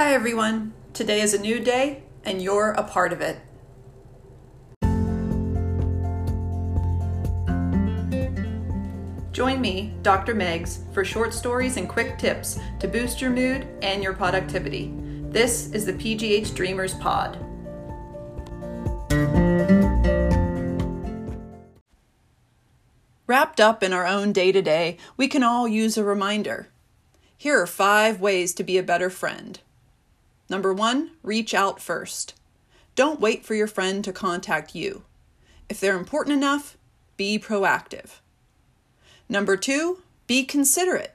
Hi, everyone. Today is a new day, and you're a part of it. Join me, Dr. Megs, for short stories and quick tips to boost your mood and your productivity. This is the PGH Dreamers Pod. Wrapped up in our own day to day, we can all use a reminder. Here are five ways to be a better friend. Number one, reach out first. Don't wait for your friend to contact you. If they're important enough, be proactive. Number two, be considerate.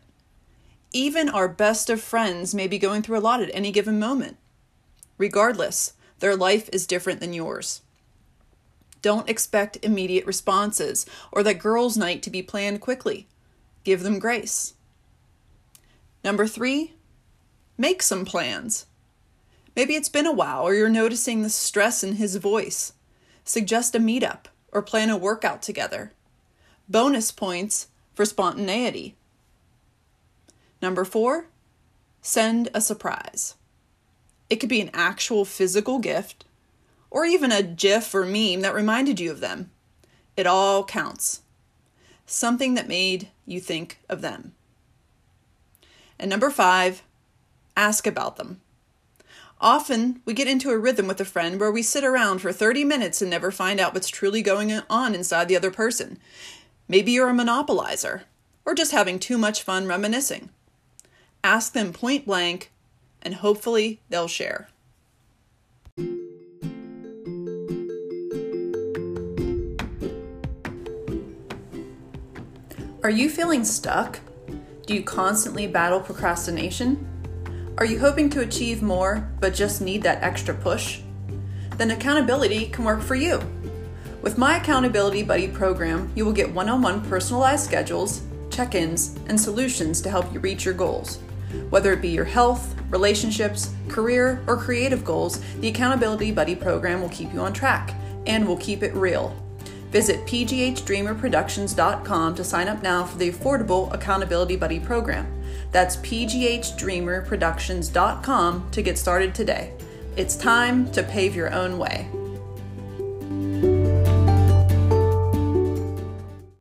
Even our best of friends may be going through a lot at any given moment. Regardless, their life is different than yours. Don't expect immediate responses or that girls' night to be planned quickly. Give them grace. Number three, make some plans. Maybe it's been a while or you're noticing the stress in his voice. Suggest a meetup or plan a workout together. Bonus points for spontaneity. Number four, send a surprise. It could be an actual physical gift or even a GIF or meme that reminded you of them. It all counts. Something that made you think of them. And number five, ask about them. Often, we get into a rhythm with a friend where we sit around for 30 minutes and never find out what's truly going on inside the other person. Maybe you're a monopolizer, or just having too much fun reminiscing. Ask them point blank, and hopefully they'll share. Are you feeling stuck? Do you constantly battle procrastination? Are you hoping to achieve more but just need that extra push? Then accountability can work for you. With my Accountability Buddy program, you will get one on one personalized schedules, check ins, and solutions to help you reach your goals. Whether it be your health, relationships, career, or creative goals, the Accountability Buddy program will keep you on track and will keep it real. Visit pghdreamerproductions.com to sign up now for the affordable Accountability Buddy program. That's pghdreamerproductions.com to get started today. It's time to pave your own way.